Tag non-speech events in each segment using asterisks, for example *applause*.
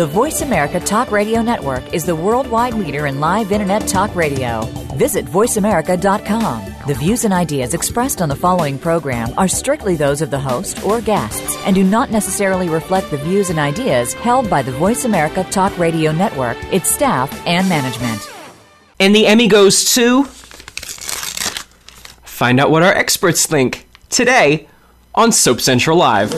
The Voice America Talk Radio Network is the worldwide leader in live Internet talk radio. Visit VoiceAmerica.com. The views and ideas expressed on the following program are strictly those of the host or guests and do not necessarily reflect the views and ideas held by the Voice America Talk Radio Network, its staff, and management. And the Emmy goes to. Find out what our experts think today on Soap Central Live.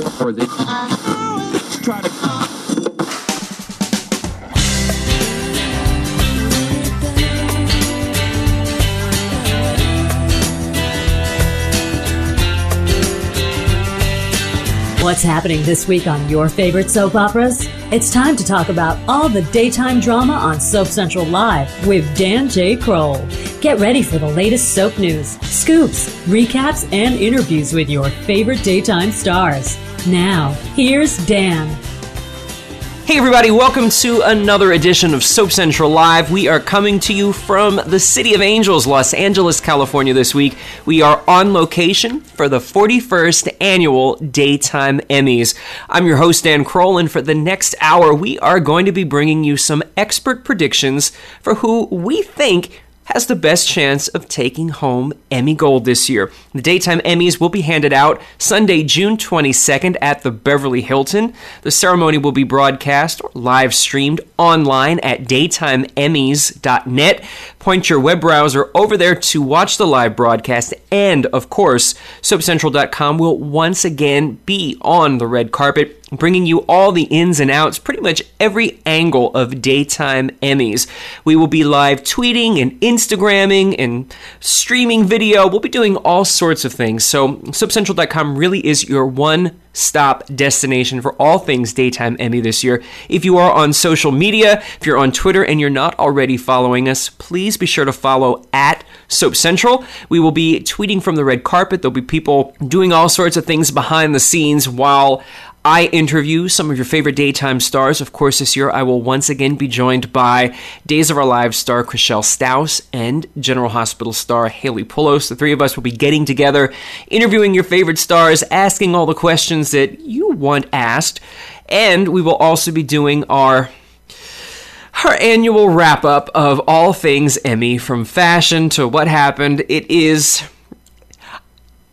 What's happening this week on your favorite soap operas? It's time to talk about all the daytime drama on Soap Central Live with Dan J. Kroll. Get ready for the latest soap news, scoops, recaps, and interviews with your favorite daytime stars. Now, here's Dan. Hey, everybody, welcome to another edition of Soap Central Live. We are coming to you from the City of Angels, Los Angeles, California, this week. We are on location for the 41st Annual Daytime Emmys. I'm your host, Dan Kroll, and for the next hour, we are going to be bringing you some expert predictions for who we think has the best chance of taking home Emmy Gold this year. The daytime Emmys will be handed out Sunday, June 22nd at the Beverly Hilton. The ceremony will be broadcast or live streamed online at daytimeemmys.net. Point your web browser over there to watch the live broadcast. And of course, SoapCentral.com will once again be on the red carpet bringing you all the ins and outs, pretty much every angle of daytime Emmys. We will be live tweeting and Instagramming and streaming video. We'll be doing all sorts of things. So, SoapCentral.com really is your one stop destination for all things Daytime Emmy this year. If you are on social media, if you're on Twitter and you're not already following us, please be sure to follow at Soap Central. We will be tweeting from the red carpet. There'll be people doing all sorts of things behind the scenes while I interview some of your favorite daytime stars. Of course, this year I will once again be joined by Days of Our Lives star Chrishell Stause and General Hospital star Haley Pullos. The three of us will be getting together, interviewing your favorite stars, asking all the questions that you want asked, and we will also be doing our our annual wrap up of all things Emmy, from fashion to what happened. It is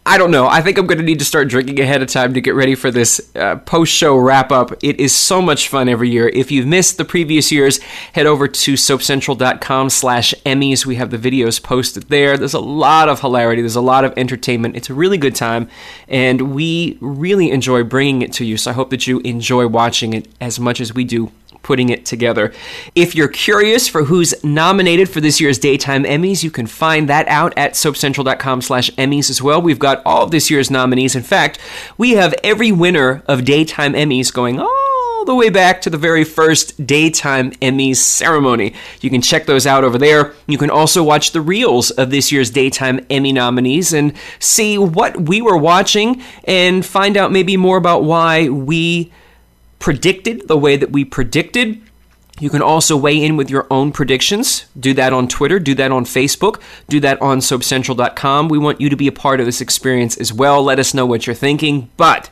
I don't know. I think I'm going to need to start drinking ahead of time to get ready for this uh, post show wrap up. It is so much fun every year. If you've missed the previous years, head over to soapcentral.com slash Emmys. We have the videos posted there. There's a lot of hilarity, there's a lot of entertainment. It's a really good time, and we really enjoy bringing it to you. So I hope that you enjoy watching it as much as we do putting it together. If you're curious for who's nominated for this year's Daytime Emmys, you can find that out at soapcentral.com slash Emmys as well. We've got all of this year's nominees. In fact, we have every winner of Daytime Emmys going all the way back to the very first Daytime Emmys ceremony. You can check those out over there. You can also watch the reels of this year's Daytime Emmy nominees and see what we were watching and find out maybe more about why we predicted the way that we predicted. You can also weigh in with your own predictions. Do that on Twitter, do that on Facebook, do that on soapcentral.com. We want you to be a part of this experience as well. Let us know what you're thinking. But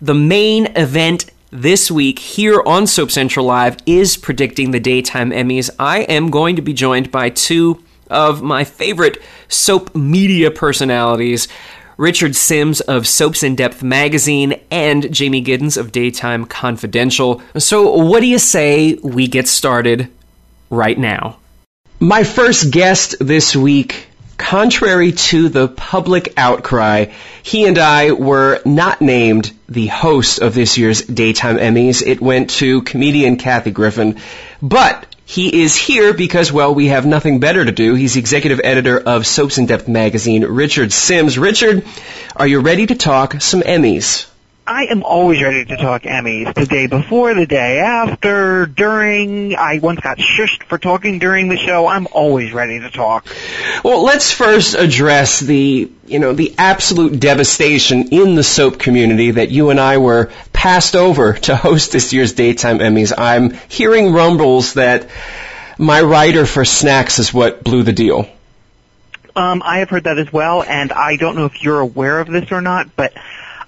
the main event this week here on Soap Central Live is predicting the daytime Emmys. I am going to be joined by two of my favorite soap media personalities. Richard Simms of Soaps in Depth magazine, and Jamey Giddens of Daytime Confidential. So, what do you say we get started right now? My first guest this week, contrary to the public outcry, he and I were not named the host of this year's Daytime Emmys. It went to comedian Kathy Griffin. But he is here because, well, we have nothing better to do. He's executive editor of Soaps in Depth magazine, Richard Simms. Richard, are you ready to talk some Emmys? I am always ready to talk Emmys. The day before, the day after, during. I once got shushed for talking during the show. I'm always ready to talk. Well, let's first address the, you know, the absolute devastation in the soap community that you and I were passed over to host this year's daytime Emmys. I'm hearing rumbles that My writer for Snacks is what blew the deal. Um, I have heard that as well, and I don't know if you're aware of this or not, but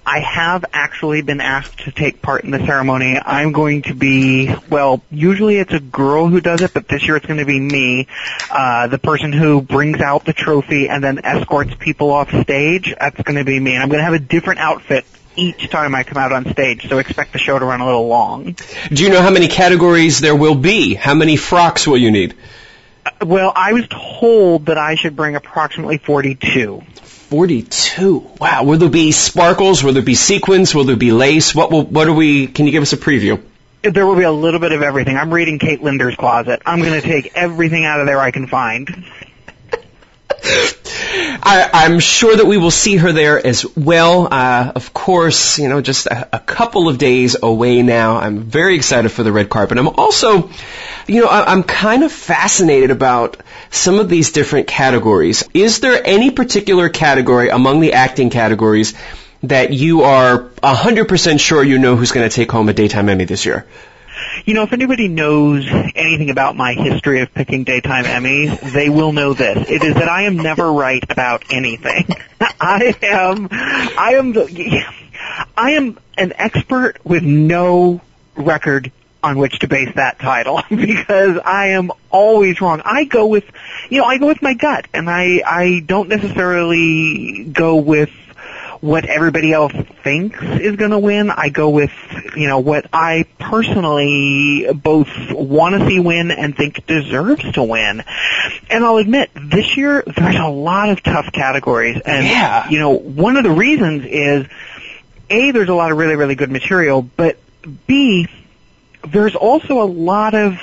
I have actually been asked to take part in the ceremony. I'm going to be, well, usually it's a girl who does it, but this year it's going to be me, uh, the person who brings out the trophy and then escorts people off stage. That's going to be me, and I'm going to have a different outfit each time I come out on stage, so expect the show to run a little long. Do you know how many categories there will be? How many frocks will you need? Uh, well, I was told that I should bring approximately 42. 42. Wow. Will there be sparkles? Will there be sequins? Will there be lace? What will, what are we, can you give us a preview? There will be a little bit of everything. I'm reading Kate Linder's closet. I'm going to take everything out of there I can find. *laughs* I, am sure that we will see her there as well. Uh, of course, you know, just a, a, couple of days away now. I'm very excited for the red carpet. I'm also, you know, I, I'm kind of fascinated about some of these different categories. Is there any particular category among the acting categories that you are 100% sure you know who's going to take home a daytime Emmy this year? You know, if anybody knows anything about my history of picking daytime Emmys, they will know this. It is that I am never right about anything. *laughs* I am, I am the, I am an expert with no record on which to base that title *laughs* because I am always wrong. I go with, you know, I go with my gut and I, I don't necessarily go with what everybody else thinks is going to win. I go with, you know, what I personally both want to see win and think deserves to win. And I'll admit, this year there's a lot of tough categories. And, yeah. you know, one of the reasons is, A, there's a lot of really, really good material, but B, there's also a lot of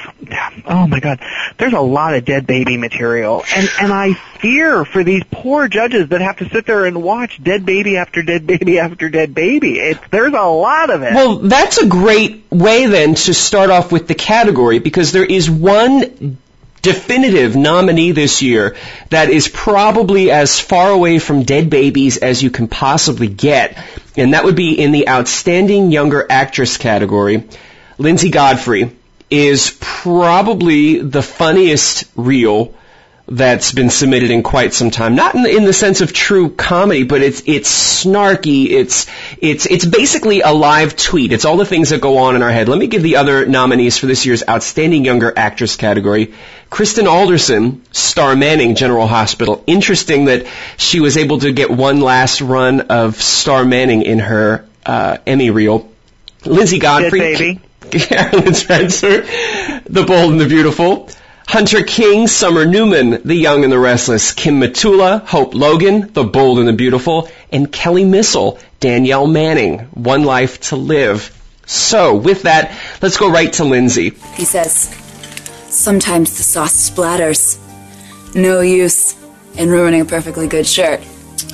oh my god there's a lot of dead baby material. And and i fear for these poor judges that have to sit there and watch dead baby after dead baby after dead baby. It's there's a lot of it. Well that's a great way then to start off with the category because there is one definitive nominee this year that is probably as far away from dead babies as you can possibly get and that would be in the outstanding younger actress category Linsey Godfrey is probably the funniest reel that's been submitted in quite some time. Not in the, in the sense of true comedy, but it's it's snarky. It's it's it's basically a live tweet. It's all the things that go on in our head. Let me give the other nominees for this year's Outstanding Younger Actress category. Kristen Alderson, Starr Manning General Hospital. Interesting that she was able to get one last run of Starr Manning in her uh, Emmy reel. Linsey Godfrey. *laughs* Caroline Spencer, The Bold and the Beautiful, Hunter King, Summer Newman, The Young and the Restless, Kim Matula, Hope Logan, The Bold and the Beautiful, and Kelley Missal, Danielle Manning, One Life to Live. So, with that, let's go right to Linsey. He says, Sometimes the sauce splatters. No use in ruining a perfectly good shirt.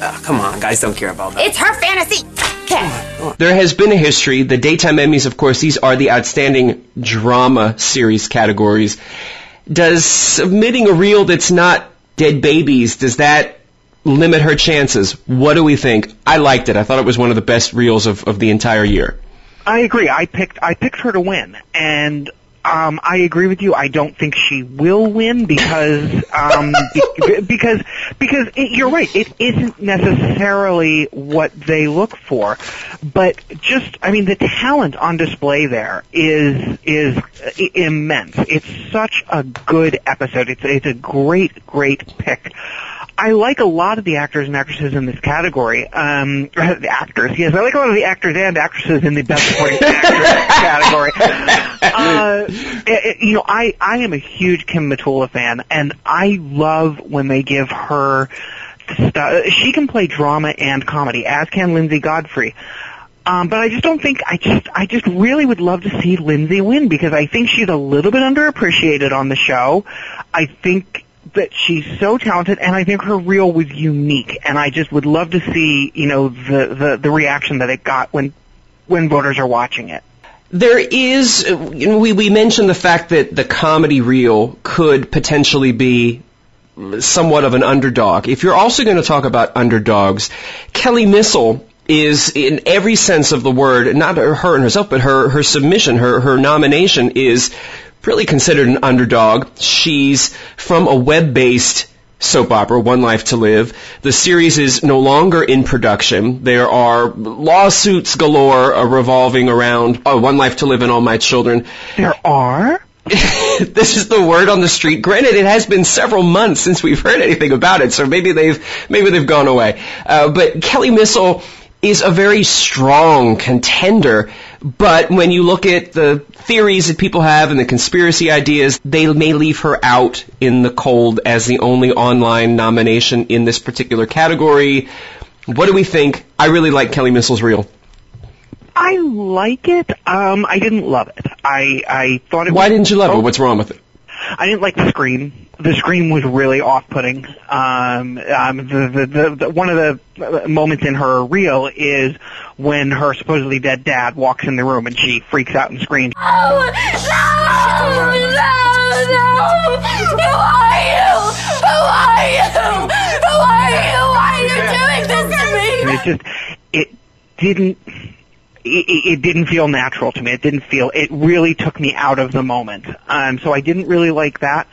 Oh, come on, guys don't care about that. It's her fantasy! There has been a history. The daytime Emmys, of course, these are the outstanding drama series categories. Does submitting a reel that's not dead babies, does that limit her chances? What do we think? I liked it. I thought it was one of the best reels of, of the entire year. I agree. I picked I picked her to win, and um, I agree with you. I don't think she will win because um, be, because because it, you're right. It isn't necessarily what they look for, but just I mean the talent on display there is is immense. It's such a good episode. It's it's a great great pick. I like a lot of the actors and actresses in this category. Um, the actors, yes, I like a lot of the actors and actresses in the best supporting actor *laughs* category. Uh, it, you know, I I am a huge Kim Matula fan, and I love when they give her. Stuff. She can play drama and comedy, as can Linsey Godfrey. Um, but I just don't think I just I just really would love to see Linsey win because I think she's a little bit underappreciated on the show. I think that she's so talented, and I think her reel was unique. And I just would love to see, you know, the the, the reaction that it got when when voters are watching it. There is, we we mentioned the fact that the comedy reel could potentially be somewhat of an underdog. If you're also going to talk about underdogs, Kelley Missal is in every sense of the word, not her and herself, but her, her submission, her, her nomination is really considered an underdog. She's from a web-based soap opera, One Life to Live. The series is no longer in production. There are lawsuits galore uh, revolving around uh, One Life to Live and All My Children. There are. *laughs* this is the word on the street. Granted, it has been several months since we've heard anything about it, so maybe they've maybe they've gone away. Uh, but Kelley Missal is a very strong contender. But when you look at the theories that people have and the conspiracy ideas, they may leave her out in the cold as the only online nomination in this particular category. What do we think? I really like Kelley Missal's reel. I like it. Um, I didn't love it. I I thought it. Why was, didn't you love it? What's wrong with it? I didn't like the scream. The scream was really off-putting. Um, um, the, the, the, the, one of the moments in her reel is when her supposedly dead dad walks in the room and she freaks out and screams. Oh, no, no, no! Who are you? Who are you? Who are you? Why are you doing this to me? And it just, it didn't, it, didn't feel natural to me. It didn't feel, it really took me out of the moment. Um, so I didn't really like that.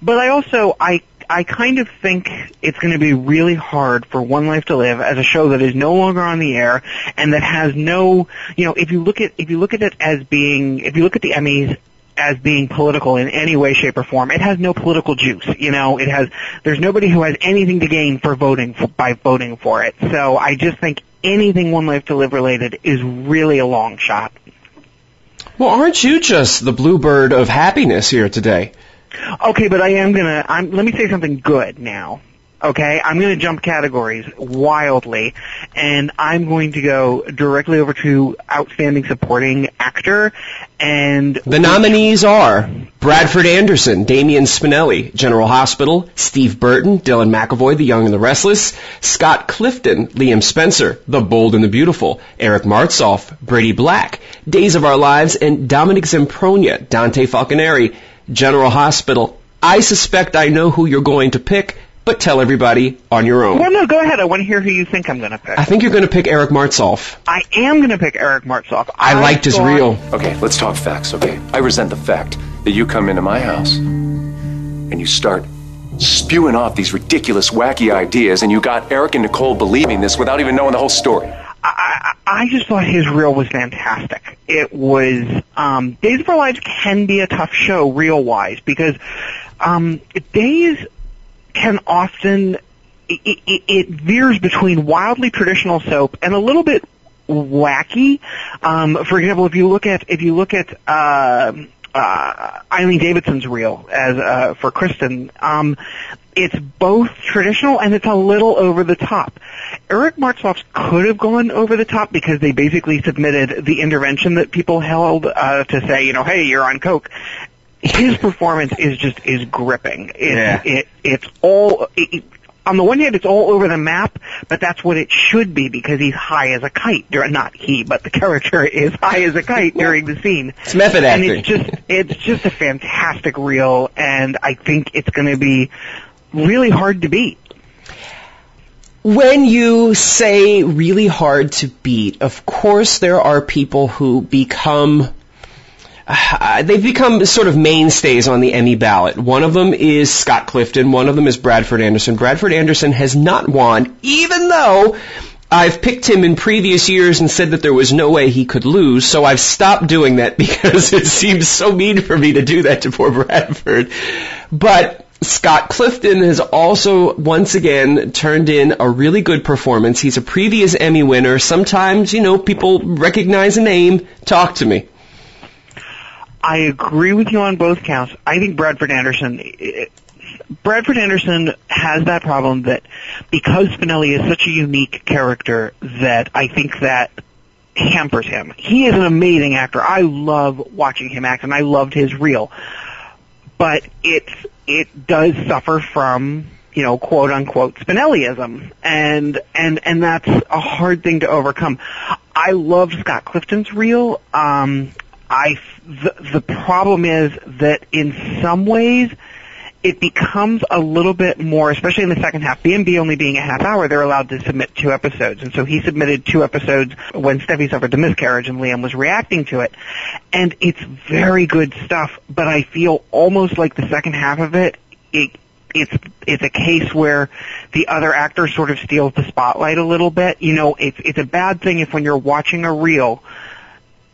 But I also, I, I kind of think it's going to be really hard for One Life to Live as a show that is no longer on the air and that has no, you know, if you look at, if you look at it as being, if you look at the Emmys as being political in any way, shape, or form. It has no political juice. You know, it has. There's nobody who has anything to gain for voting for, by voting for it. So I just think anything One Life to Live related is really a long shot. Well, aren't you just the bluebird of happiness here today? Okay, but I am gonna. I'm, let me say something good now. Okay, I'm going to jump categories wildly, and I'm going to go directly over to Outstanding Supporting Actor, and The nominees are Bradford Anderson, Damian Spinelli, General Hospital, Steve Burton, Dylan McAvoy, The Young and the Restless, Scott Clifton, Liam Spencer, The Bold and the Beautiful, Eric Martsolf, Brady Black, Days of Our Lives, and Dominic Zamprogna, Dante Falconeri, General Hospital. I suspect I know who you're going to pick, but tell everybody on your own. Well, no, go ahead. I want to hear who you think I'm going to pick. I think you're going to pick Eric Martsolf. I am going to pick Eric Martsolf. I liked his thought- reel. Okay, let's talk facts, okay? I resent the fact that you come into my house and you start spewing off these ridiculous, wacky ideas, and you got Eric and Nicole believing this without even knowing the whole story. I, I I just thought his reel was fantastic. It was um, Days of Our Lives can be a tough show reel wise because um, Days can often it, it, it veers between wildly traditional soap and a little bit wacky. Um, for example, if you look at if you look at uh, uh, Eileen Davidson's reel as uh, for Kristen, um, it's both traditional and it's a little over the top. Eric Martsolf's could have gone over the top because they basically submitted the intervention that people held uh, to say, you know, hey, you're on coke. His performance is just is gripping. It, Yeah. it it's all. It, on the one hand, it's all over the map, but that's what it should be because he's high as a kite. During, not he, but the character *laughs* is high as a kite during the scene. It's method And it's just it's just a fantastic reel, and I think it's going to be really hard to beat. When you say really hard to beat, of course there are people who become *sighs* uh, they've become sort of mainstays on the Emmy ballot. One of them is Scott Clifton. One of them is Bradford Anderson. Bradford Anderson has not won, even though I've picked him in previous years and said that there was no way he could lose. So I've stopped doing that *laughs* because it seems so mean for me to do that to poor Bradford. But Scott Clifton has also once again turned in a really good performance. He's a previous Emmy winner. Sometimes, you know, people recognize a name. Talk to me. I agree with you on both counts. I think Bradford Anderson. it- Bradford Anderson has that problem that because Spinelli is such a unique character that I think that hampers him. He is an amazing actor. I love watching him act, and I loved his reel. But it's it does suffer from you know quote unquote Spinelliism, and and and that's a hard thing to overcome. I loved Scott Clifton's reel. Um, I the, the problem is that in some ways it becomes a little bit more, especially in the second half. B&B only being a half hour, they're allowed to submit two episodes. And so he submitted two episodes when Steffy suffered the miscarriage and Liam was reacting to it. And it's very good stuff, but I feel almost like the second half of it, it it's it's a case where the other actor sort of steals the spotlight a little bit. You know, it's it's a bad thing if when you're watching a reel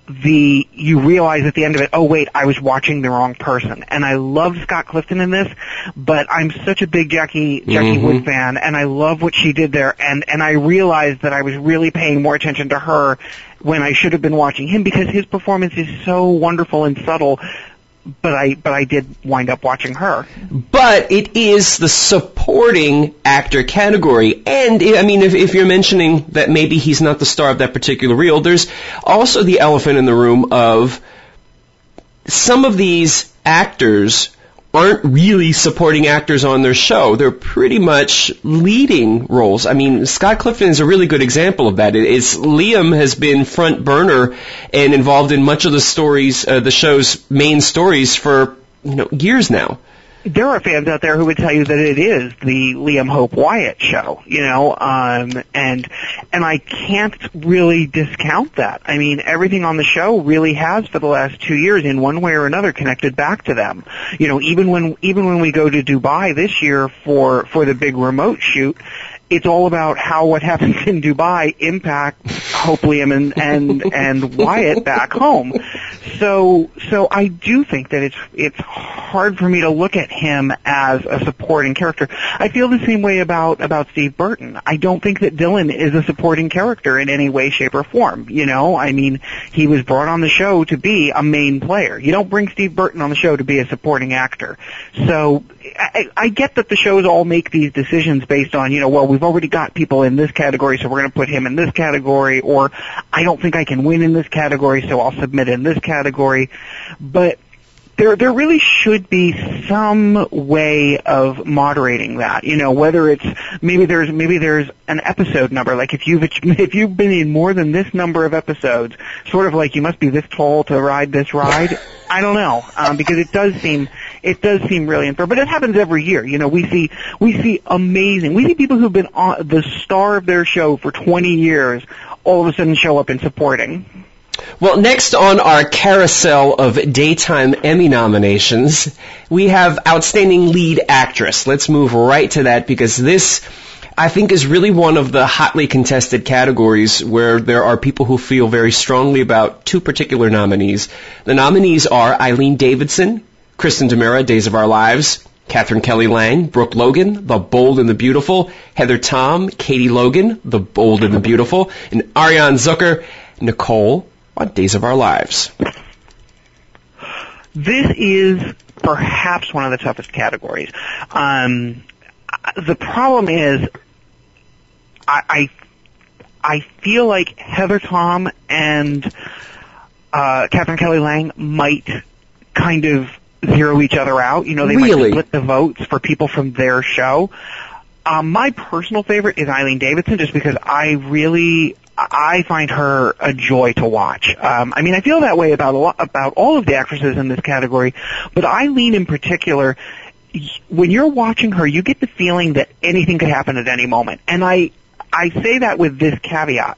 the you realize at the end of it, oh wait, I was watching the wrong person. And I love Scott Clifton in this, but I'm such a big Jackie Jackie Mhm. Wood fan, and I love what she did there. And and I realized that I was really paying more attention to her when I should have been watching him because his performance is so wonderful and subtle. But I but I did wind up watching her. but it is the supporting actor category. And I mean, if, if you're mentioning that maybe he's not the star of that particular reel, there's also the elephant in the room of some of these actors aren't really supporting actors on their show. They're pretty much leading roles. I mean, Scott Clifton is a really good example of that. It- It's Liam has been front burner and involved in much of the stories, uh, the show's main stories for you know years now. There are fans out there who would tell you that it is the Liam Hope Wyatt show, you know, um, and and I can't really discount that. I mean, everything on the show really has for the last two years, in one way or another, connected back to them. You know, even when even when we go to Dubai this year for for the big remote shoot. It's all about how what happens in Dubai impact Hope Liam and, and and Wyatt back home. So so I do think that it's it's hard for me to look at him as a supporting character. I feel the same way about about Steve Burton. I don't think that Dylan is a supporting character in any way, shape, or form. You know, I mean, he was brought on the show to be a main player. You don't bring Steve Burton on the show to be a supporting actor. So I, I get that the shows all make these decisions based on, you know, well, we've already got people in this category, so we're going to put him in this category, or I don't think I can win in this category, so I'll submit in this category. But there there really should be some way of moderating that. You know, whether it's maybe there's maybe there's an episode number. Like if you've *laughs* if you've been in more than this number of episodes, sort of like you must be this tall to ride this ride. *laughs* I don't know um, because it does seem it does seem really unfair. But it happens every year. You know, we see we see amazing. We see people who've been on the star of their show for 20 years all of a sudden show up in supporting. Well, next on our carousel of daytime Emmy nominations, we have Outstanding Lead Actress. Let's move right to that because this, I think, is really one of the hotly contested categories where there are people who feel very strongly about two particular nominees. The nominees are Eileen Davidson, Kristen DiMera, Days of Our Lives, Katherine Kelly Lang, Brooke Logan, The Bold and the Beautiful, Heather Tom, Katie Logan, The Bold and the Beautiful, and Arianne Zucker, Nicole on Days of Our Lives. This is perhaps one of the toughest categories. Um, the problem is, I, I I feel like Heather Tom and uh, Katherine Kelly Lang might kind of zero each other out. You know, they Really? might split the votes for people from their show. Um, my personal favorite is Eileen Davidson, just because I really I find her a joy to watch. Um, I mean, I feel that way about a lot, about all of the actresses in this category, but Eileen in particular. When you're watching her, you get the feeling that anything could happen at any moment, and I I say that with this caveat.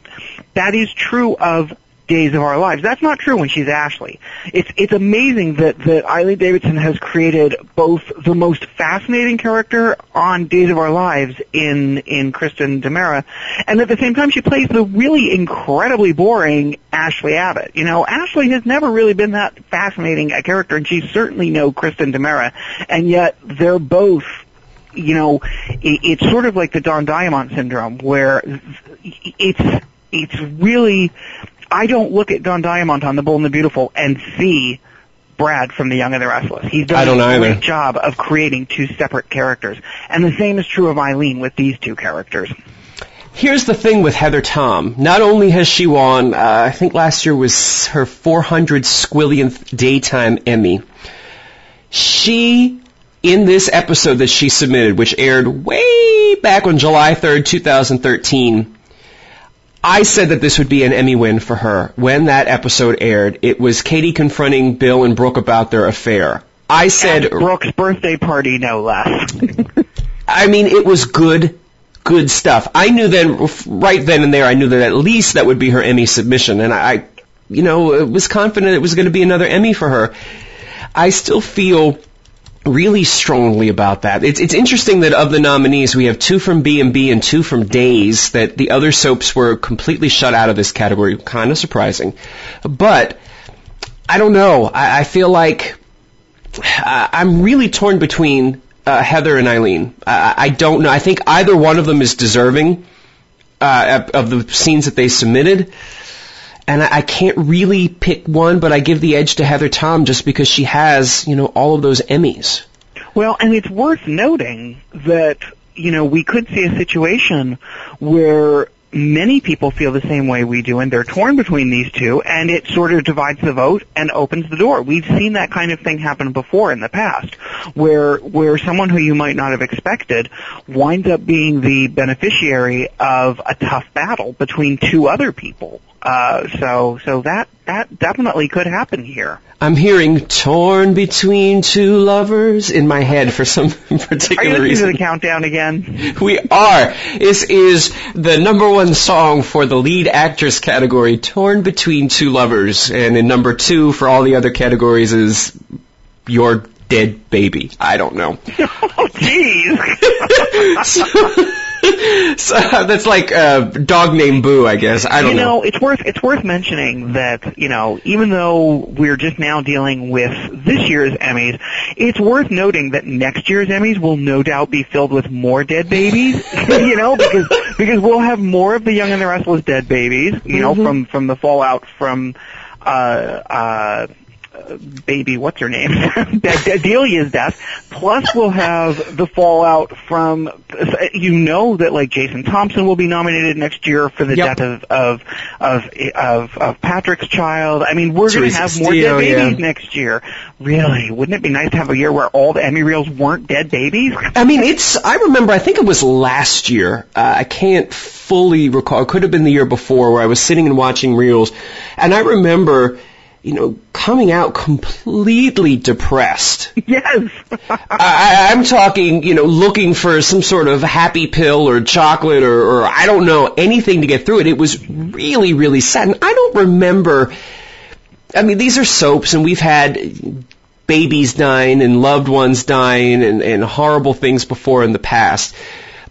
That is true of Days of Our Lives. That's not true when she's Ashley. It's it's amazing that that Eileen Davidson has created both the most fascinating character on Days of Our Lives in in Kristen DiMera, and at the same time she plays the really incredibly boring Ashley Abbott. You know, Ashley has never really been that fascinating a character, and she's certainly no Kristen DiMera, and yet they're both you know, it, it's sort of like the Don Diamont syndrome, where it's it's really. I don't look at Don Diamont on The Bold and the Beautiful and see Brad from The Young and the Restless. He's done a either. great job of creating two separate characters, and the same is true of Eileen with these two characters. Here's the thing with Heather Tom. Not only has she won, uh, I think last year was her 400 squillionth daytime Emmy, she, in this episode that she submitted, which aired way back on July 3rd, 2013, I said that this would be an Emmy win for her. When that episode aired, it was Katie confronting Bill and Brooke about their affair. I said At Brooke's birthday party, no less. *laughs* I mean, it was good, good stuff. I knew then, right then and there, I knew that at least that would be her Emmy submission, and I, you know, was confident it was going to be another Emmy for her. I still feel really strongly about that. It's it's interesting that of the nominees, we have two from B and two from Days. That the other soaps were completely shut out of this category. Kind of surprising, but I don't know. I, I feel like I'm really torn between uh, Heather and Eileen. I, I don't know. I think either one of them is deserving uh, of the scenes that they submitted. And I, I can't really pick one, but I give the edge to Heather Tom just because she has, you know, all of those Emmys. Well, and it's worth noting that, you know, we could see a situation where many people feel the same way we do and they're torn between these two and it sort of divides the vote and opens the door. We've seen that kind of thing happen before in the past where where someone who you might not have expected winds up being the beneficiary of a tough battle between two other people. Uh, so so that that definitely could happen here. I'm hearing torn between two lovers in my head for some *laughs* particular reason. Are you listening reason. to the countdown again? *laughs* We are. This is the number one song for the lead actress category, Torn Between Two Lovers. And in number two for all the other categories is Your Dead Baby. I don't know. *laughs* oh, jeez. So *laughs* that's like a dog named Boo, I guess. I don't you know. know, it's worth it's worth mentioning that you know even though we're just now dealing with this year's Emmys, it's worth noting that next year's Emmys will no doubt be filled with more dead babies. *laughs* you know, because because we'll have more of the Young and the Restless dead babies. You know, from from the fallout from. Uh, uh, baby, what's her name? *laughs* Delia's death. Plus, we'll have the fallout from. You know that like Jason Thompson will be nominated next year for the Yep. death of of of of, of Patrick's child. I mean, we're going to have more dead Castillo, yeah. babies next year. Really, wouldn't it be nice to have a year where all the Emmy reels weren't dead babies? I mean, it's. I remember. I think it was last year. Uh, I can't fully recall. It could have been the year before, where I was sitting and watching reels, and I remember, you know, coming out completely depressed. *laughs* yes. I, I'm talking, you know, looking for some sort of happy pill or chocolate or, or I don't know anything to get through it. It was really, really sad. And I don't remember. I mean, these are soaps, and we've had babies dying and loved ones dying and, and horrible things before in the past.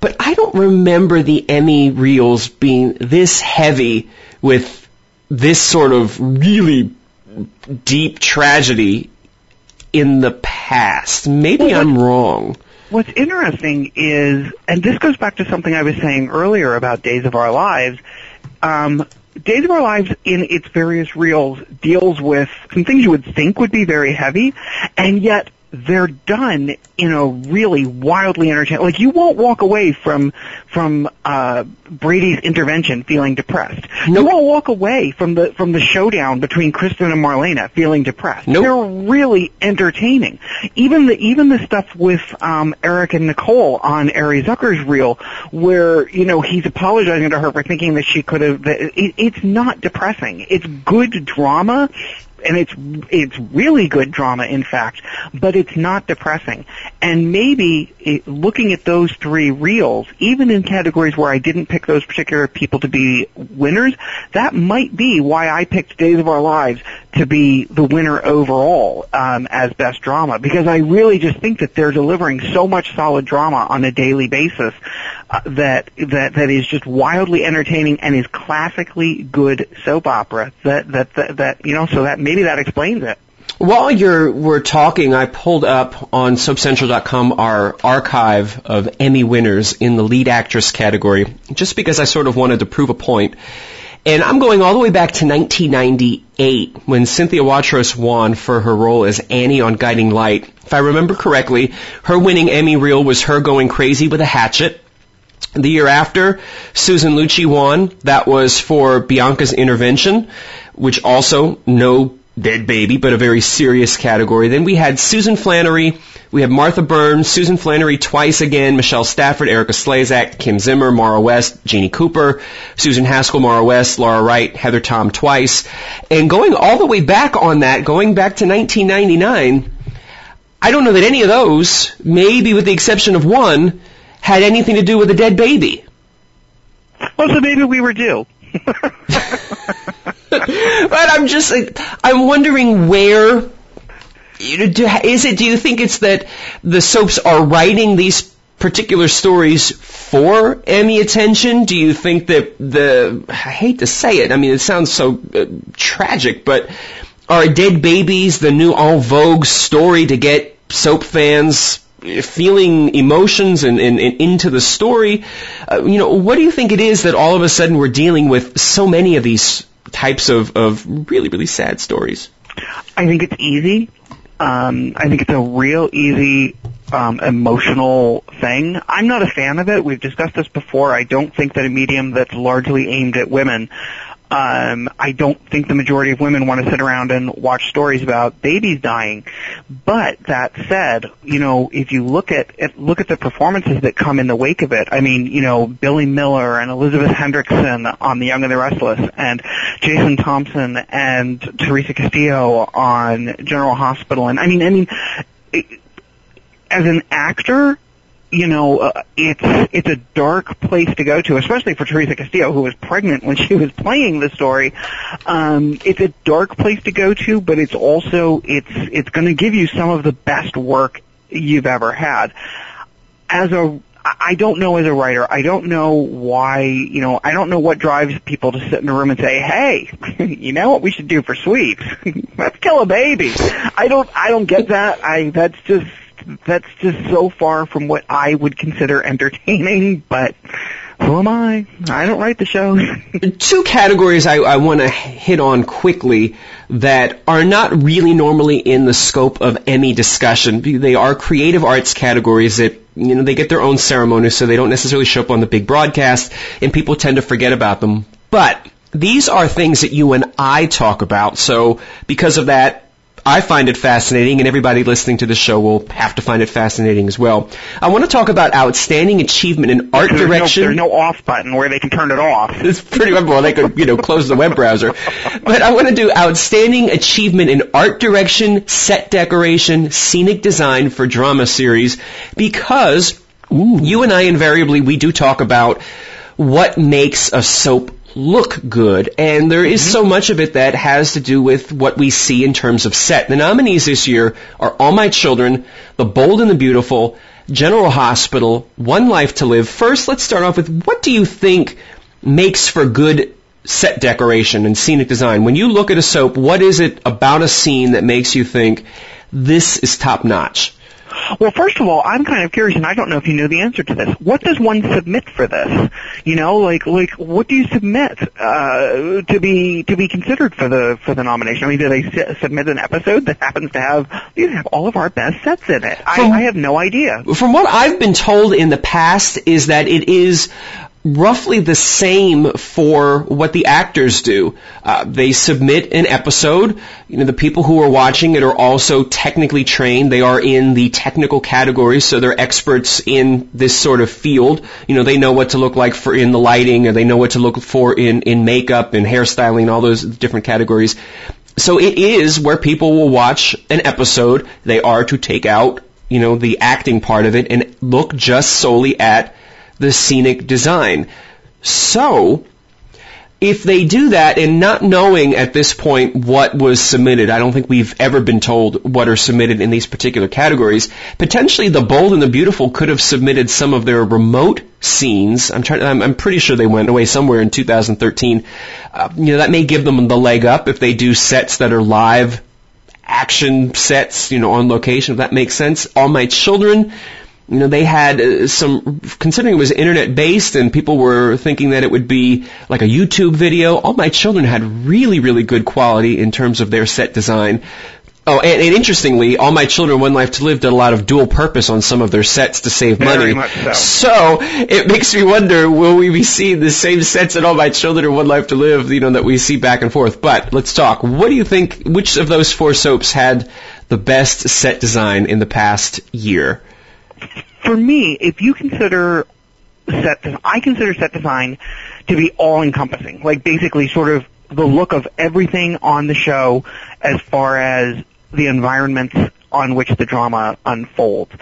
But I don't remember the Emmy reels being this heavy with this sort of really deep tragedy in the past. Maybe Well, I'm wrong. What's interesting is, and this goes back to something I was saying earlier about Days of Our Lives. Um, Days of Our Lives, in its various reels, deals with some things you would think would be very heavy, and yet they're done in a really wildly entertaining. Like you won't walk away from from uh, Brady's intervention feeling depressed. You won't walk away from the from the showdown between Kristen and Marlena feeling depressed. Nope. They're really entertaining. Even the even the stuff with um, Eric and Nicole on Ari Zucker's reel, where you know he's apologizing to her for thinking that she could have. It, it's not depressing. It's good drama. And it's it's really good drama, in fact, but it's not depressing. And maybe it, looking at those three reels, even in categories where I didn't pick those particular people to be winners, that might be why I picked Days of Our Lives to be the winner overall um, as best drama because I really just think that they're delivering so much solid drama on a daily basis uh, that that that is just wildly entertaining and is classically good soap opera that that that, that you know so that maybe that explains it. While you're we're talking, I pulled up on SoapCentral.com our archive of Emmy winners in the lead actress category, just because I sort of wanted to prove a point. And I'm going all the way back to 1998 when Cynthia Watros won for her role as Annie on Guiding Light. If I remember correctly, her winning Emmy reel was her going crazy with a hatchet. The year after, Susan Lucci won. That was for Bianca's Intervention, which also no dead baby, but a very serious category. Then we had Susan Flannery, we had Martha Burns, Susan Flannery twice again, Michelle Stafford, Erika Slezak, Kim Zimmer, Maura West, Jeanne Cooper, Susan Haskell, Maura West, Laura Wright, Heather Tom twice. And going all the way back on that, going back to 1999, I don't know that any of those, maybe with the exception of one, had anything to do with a dead baby. Well, so maybe we were due. *laughs* *laughs* but I'm just, I'm wondering where. Is it? Do you think it's that the soaps are writing these particular stories for Emmy attention? Do you think that the I hate to say it. I mean, it sounds so uh, tragic, but are dead babies the new all vogue story to get soap fans feeling emotions and, and, and into the story? Uh, you know, what do you think it is that all of a sudden we're dealing with so many of these types of, of really, really sad stories? I think it's easy. Um, I think it's a real easy um, emotional thing. I'm not a fan of it. We've discussed this before. I don't think that a medium that's largely aimed at women um, I don't think the majority of women want to sit around and watch stories about babies dying. But that said, you know, if you look at, look at the performances that come in the wake of it, I mean, you know, Billy Miller and Elizabeth Hendrickson on The Young and the Restless, and Jason Thompson and Teresa Castillo on General Hospital, and I mean, I mean, it, as an actor, you know, uh, it's it's a dark place to go to, especially for Teresa Castillo, who was pregnant when *laughs* she was playing the story. Um, it's a dark place to go to, but it's also it's it's going to give you some of the best work you've ever had. As a I don't know as a writer. I don't know why, you know, I don't know what drives people to sit in a room and say, "Hey, *laughs* you know what we should do for sweeps? *laughs* Let's kill a baby." I don't I don't get that. I that's just that's just so far from what I would consider entertaining, but who am I? I don't write the show. Two categories I, I want to hit on quickly that are not really normally in the scope of Emmy discussion. They are creative arts categories that you know they get their own ceremonies, so they don't necessarily show up on the big broadcast, and people tend to forget about them. But these are things that you and I talk about. So because of that, I find it fascinating, and everybody listening to the show will have to find it fascinating as well. I want to talk about outstanding achievement in art there's direction. No, there's no off button where they can turn it off. *laughs* It's pretty well they could you know close the web browser, but I want to do outstanding achievement in art direction, set decoration, scenic design for drama series because Ooh. you and I invariably we do talk about what makes a soap look good, and there is mm-hmm. so much of it that has to do with what we see in terms of set. The nominees this year are All My Children, The Bold and the Beautiful, General Hospital, One Life to Live. First, let's start off with what do you think makes for good set decoration and scenic design? When you look at a soap, what is it about a scene that makes you think this is top notch? Well, first of all, I'm kind of curious, and I don't know if you know the answer to this. What does one submit for this? You know, like like what do you submit uh, to be to be considered for the for the nomination? I mean, do they s- submit an episode that happens to have you have all of our best sets in it? I, I have no idea. From what I've been told in the past is that it is roughly the same for what the actors do. Uh, they submit an episode. You know, the people who are watching it are also technically trained. They are in the technical category, so they're experts in this sort of field. You know, they know what to look like for in the lighting, or they know what to look for in in makeup and hairstyling, all those different categories. So it is where people will watch an episode. They are to take out, you know, the acting part of it and look just solely at the scenic design. So, if they do that and not knowing at this point what was submitted, I don't think we've ever been told what are submitted in these particular categories. Potentially, the bold and the beautiful could have submitted some of their remote scenes. I'm trying. I'm, I'm pretty sure they went away somewhere in 2013. Uh, you know that may give them the leg up if they do sets that are live action sets. You know, on location. If that makes sense. All my children you know, they had uh, some, considering it was internet based and people were thinking that it would be like a YouTube video, all my children had really, really good quality in terms of their set design. Oh, and, and interestingly, All My Children, One Life to Live did a lot of dual purpose on some of their sets to save money. So. so it makes me wonder, will we be seeing the same sets in All My Children One Life to Live, you know, that we see back and forth? But let's talk. What do you think, which of those four soaps had the best set design in the past year? For me, if you consider set, I consider set design to be all encompassing. Like basically, sort of the look of everything on the show, as far as the environments on which the drama unfolds.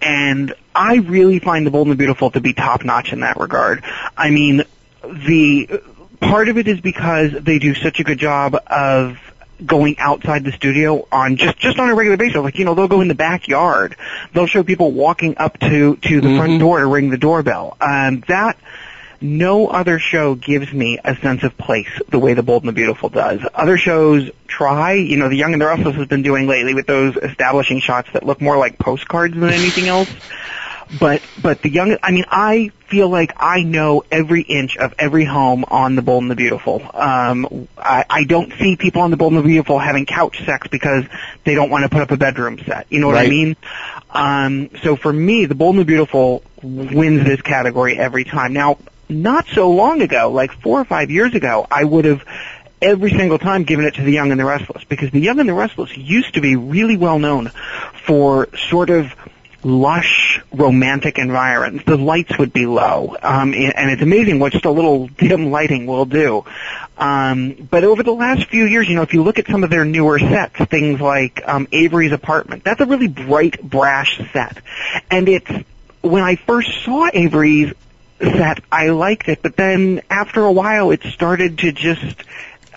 And I really find The Bold and the Beautiful to be top notch in that regard. I mean, the part of it is because they do such a good job of going outside the studio on just just on a regular basis. Like you know, they'll go in the backyard. They'll show people walking up to to the front door to ring the doorbell. Um, that no other show gives me a sense of place the way The Bold and the Beautiful does. Other shows try, you know, The Young and the Restless has been doing lately with those establishing shots that look more like postcards than anything else. *laughs* But but the young, I mean, I feel like I know every inch of every home on The Bold and the Beautiful. Um, I, I don't see people on The Bold and the Beautiful having couch sex because they don't want to put up a bedroom set. You know what I mean? Um, so for me, The Bold and the Beautiful wins this category every time. Now, not so long ago, like four or five years ago, I would have every single time given it to The Young and the Restless because The Young and the Restless used to be really well known for sort of lush romantic environs. The lights would be low, um, and and it's amazing what just a little *laughs* dim lighting will do. Um, but over the last few years, you know, if you look at some of their newer sets, things like um, Avery's apartment, that's a really bright, brash set, and it's when I first saw Avery's set, I liked it, but then after a while, it started to just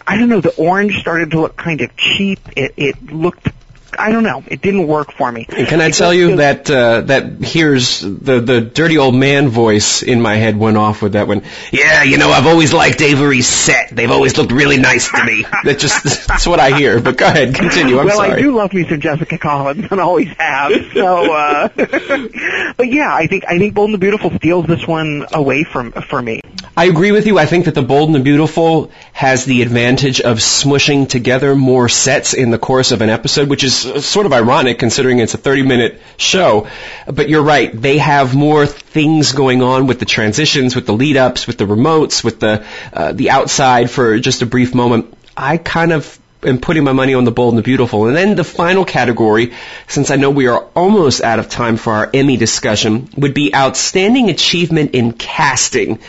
I don't know, the orange started to look kind of cheap. It it looked I don't know, it didn't work for me. And can I tell you that uh, that here's the the dirty old man voice in my head went off with that one. Yeah, you know, I've always liked Avery's set. They've always looked really nice to me. *laughs* that just that's what I hear. But go ahead, continue. I'm well, sorry. I do love me some Jessica Collins, *laughs* and always have. So, uh, *laughs* but yeah, I think I think Bold and the Beautiful steals this one away from for me. I agree with you. I think that the Bold and the Beautiful has the advantage of smushing together more sets in the course of an episode, which is sort of ironic considering it's a 30-minute show. But you're right. They have more things going on with the transitions, with the lead-ups, with the remotes, with the uh, the outside for just a brief moment. I kind of am putting my money on the bold and the beautiful. And then the final category, since I know we are almost out of time for our Emmy discussion, would be outstanding achievement in casting.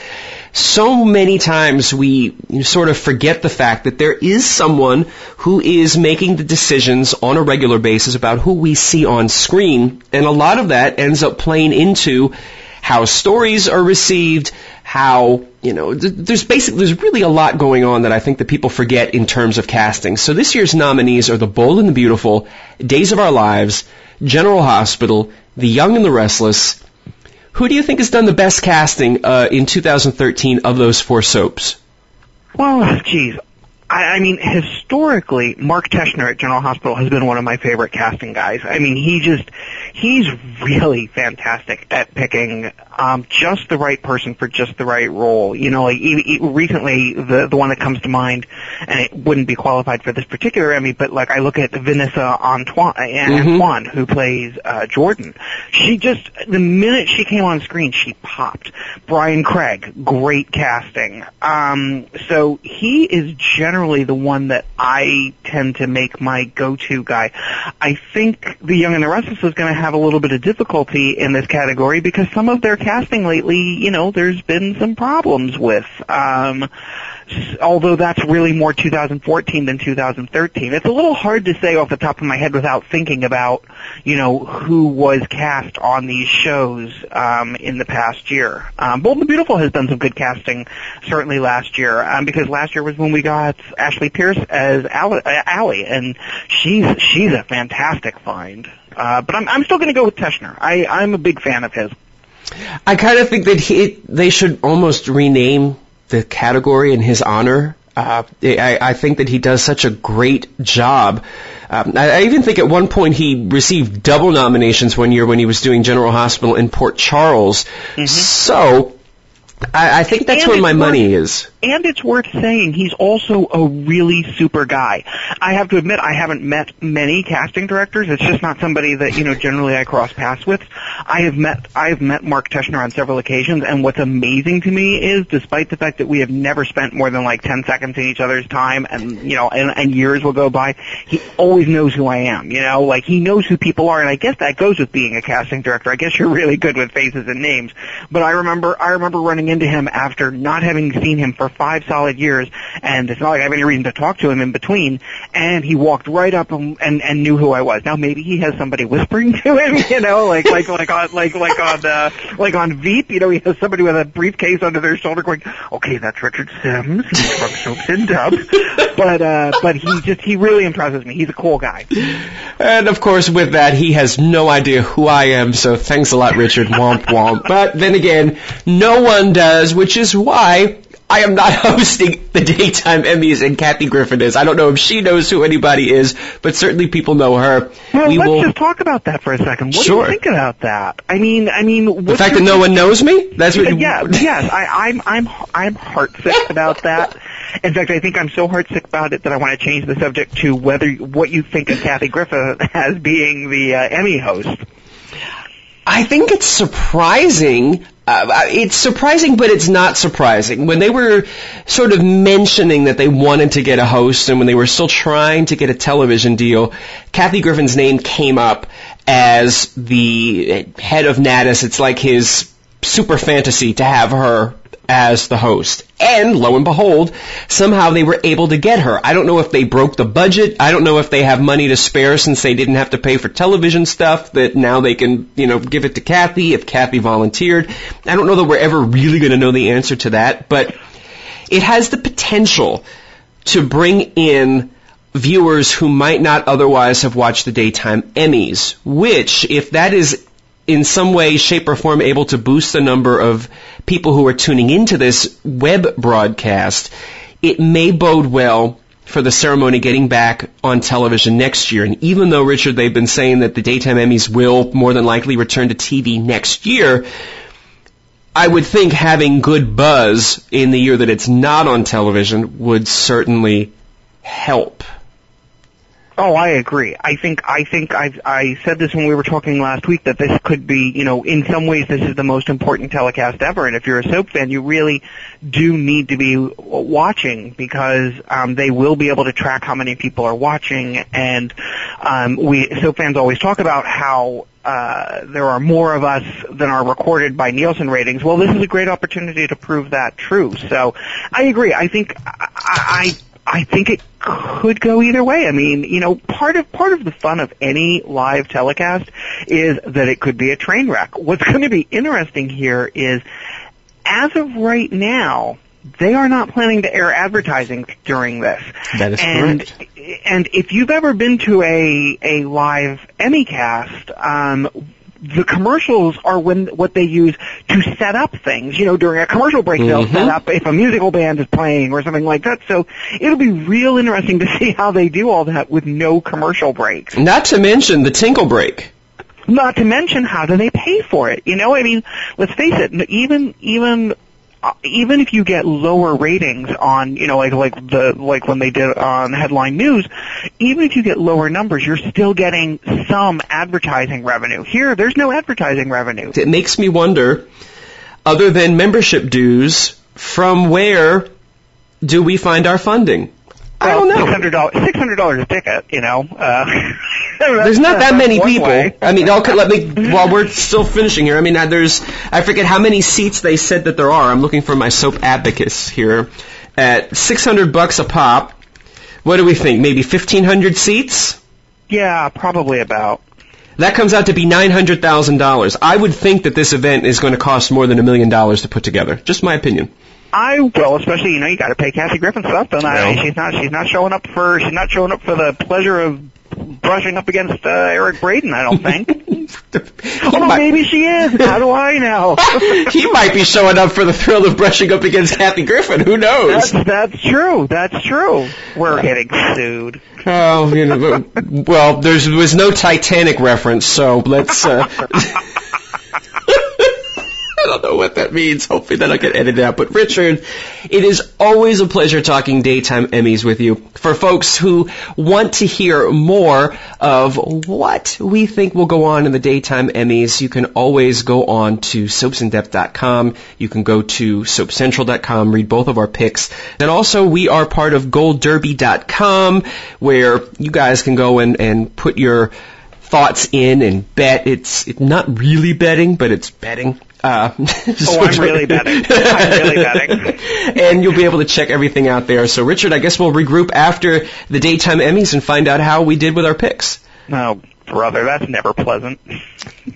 So many times we sort of forget the fact that there is someone who is making the decisions on a regular basis about who we see on screen, and a lot of that ends up playing into how stories are received, how you know th- there's basically there's really a lot going on that I think that people forget in terms of casting. So this year's nominees are The Bold and the Beautiful, Days of Our Lives, General Hospital, The Young and the Restless. Who do you think has done the best casting uh, in 2013 of those four soaps? Well, geez. I, I mean, historically, Mark Teschner at General Hospital has been one of my favorite casting guys. I mean, he just, he's really fantastic at picking um, just the right person for just the right role. You know, like e- e- recently, the the one that comes to mind, and it wouldn't be qualified for this particular Emmy, but like I look at Vinessa Antoine, Antoine who plays uh, Jordan. She just, the minute she came on screen, she popped. Brian Craig, great casting. Um, so he is generally the one that I tend to make my go-to guy. I think The Young and the Restless is going to have a little bit of difficulty in this category because some of their casting lately, you know, there's been some problems with. Um, although that's really more 2014 than 2013. It's a little hard to say off the top of my head without thinking about, you know, who was cast on these shows um, in the past year. Um, Bold and Beautiful has done some good casting, certainly last year, um, because last year was when we got Ashley Pearce as Allie, uh, Allie and she's she's a fantastic find. Uh, but I'm I'm still going to go with Teschner. I I'm a big fan of his. I kind of think that he, they should almost rename the category in his honor. Uh, I, I think that he does such a great job. Um, I, I even think at one point he received double nominations one year when he was doing General Hospital in Port Charles. So I, I think that's And where my worth- money is. And it's worth saying he's also a really super guy. I have to admit I haven't met many casting directors. It's just not somebody that, you know, generally I cross paths with. I have met I have met Mark Teschner on several occasions and what's amazing to me is despite the fact that we have never spent more than like 10 seconds in each other's time and, you know, and, and years will go by, he always knows who I am, you know, like he knows who people are and I guess that goes with being a casting director. I guess you're really good with faces and names. But I remember I remember running running into him after not having seen him for five solid years, and it's not like I have any reason to talk to him in between. And he walked right up and and, and knew who I was. Now maybe he has somebody whispering to him, *laughs* you know, like like like on like like on uh, like on Veep, you know, he has somebody with a briefcase under their shoulder going, "Okay, that's Richard Simms he's from Soaps In Depth," but uh, but he just he really impresses me. He's a cool guy. And of course, with that, he has no idea who I am, so thanks a lot, Richard. Womp womp. But then again, no one does, which is why I am not *laughs* hosting the daytime Emmys, and Kathy Griffin is. I don't know if she knows who anybody is, but certainly people know her. Well, we let's will. just talk about that for a second. What Sure. do you think about that? I mean, I mean, the fact that no one knows me? *laughs* That's what. yeah, *laughs* yes, I, I'm I'm I'm heartsick about that. In fact, I think I'm so heartsick about it that I want to change the subject to whether what you think of Kathy Griffin as being the uh, Emmy host. I think it's surprising. Uh, it's surprising, but it's not surprising. When they were sort of mentioning that they wanted to get a host and when they were still trying to get a television deal, Kathy Griffin's name came up as the head of NATAS. It's like his super fantasy to have her as the host. And lo and behold, somehow they were able to get her. I don't know if they broke the budget. I don't know if they have money to spare since they didn't have to pay for television stuff that now they can, you know, give it to Kathy if Kathy volunteered. I don't know that we're ever really going to know the answer to that, but it has the potential to bring in viewers who might not otherwise have watched the daytime Emmys, which, if that is in some way, shape, or form able to boost the number of people who are tuning into this web broadcast, it may bode well for the ceremony getting back on television next year. And even though, Richard, they've been saying that the daytime Emmys will more than likely return to TV next year, I would think having good buzz in the year that it's not on television would certainly help. Oh, I agree. I think I think I I said this when we were talking last week that this could be, you know, in some ways this is the most important telecast ever. And if you're a soap fan, you really do need to be watching because um, they will be able to track how many people are watching. And um, we soap fans always talk about how uh, there are more of us than are recorded by Nielsen ratings. Well, this is a great opportunity to prove that true. So I agree. I think I. I I think it could go either way. I mean, you know, part of part of the fun of any live telecast is that it could be a train wreck. What's going to be interesting here is, as of right now, they are not planning to air advertising during this. That is and, correct. And if you've ever been to a a live Emmy cast, um, the commercials are when what they use to set up things. You know, during a commercial break, they'll Mhm. set up if a musical band is playing or something like that. So it'll be real interesting to *laughs* see how they do all that with no commercial breaks. Not to mention the tinkle break. Not to mention how do they pay for it? You know, I mean, let's face it. Even even Uh, even if you get lower ratings on, you know, like like the like when they did on headline news, even if you get lower numbers, you're still getting some advertising revenue. Here, there's no advertising revenue. It makes me wonder, other than membership dues, from where do we find our funding? I don't know. Six hundred dollars. Six hundred dollars a ticket. You know. Uh, *laughs* There's not that many people. way. I mean, okay, let me. *laughs* While we're still finishing here, I mean, uh, there's. I forget how many seats they said that there are. I'm looking for my soap abacus here. At 600 bucks a pop. What do we think? Maybe 1,500 seats. Yeah, probably about. That comes out to be $900,000. I would think that this event is going to cost more than a million dollars to put together. Just my opinion. I will, especially you know you got to pay Kathy Griffin stuff, something. I, No. she's not she's not showing up for she's not showing up for the pleasure of brushing up against uh, Eric Braeden. I don't think. Although might- maybe she is. How do I know? *laughs* he might be showing up for the thrill of brushing up against Kathy Griffin. Who knows? That's that's true. That's true. We're getting sued. Oh, you know, well, there's, there was no Titanic reference, so let's. Uh, *laughs* *laughs* don't know what that means. Hopefully that'll get edited out. But Richard, it is always a pleasure talking daytime Emmys with you. For folks who want to hear more of what we think will go on in the daytime Emmys, you can always go on to soapsindepth.com. You can go to soapcentral.com, read both of our picks. And also we are part of goldderby.com where you guys can go and, and put your thoughts in and bet. It's, it's not really betting, but it's betting. Uh, *laughs* oh, I'm really betting. I'm really betting. *laughs* and you'll be able to check everything out there. So, Richard, I guess we'll regroup after the daytime Emmys and find out how we did with our picks. Oh, brother, that's never pleasant.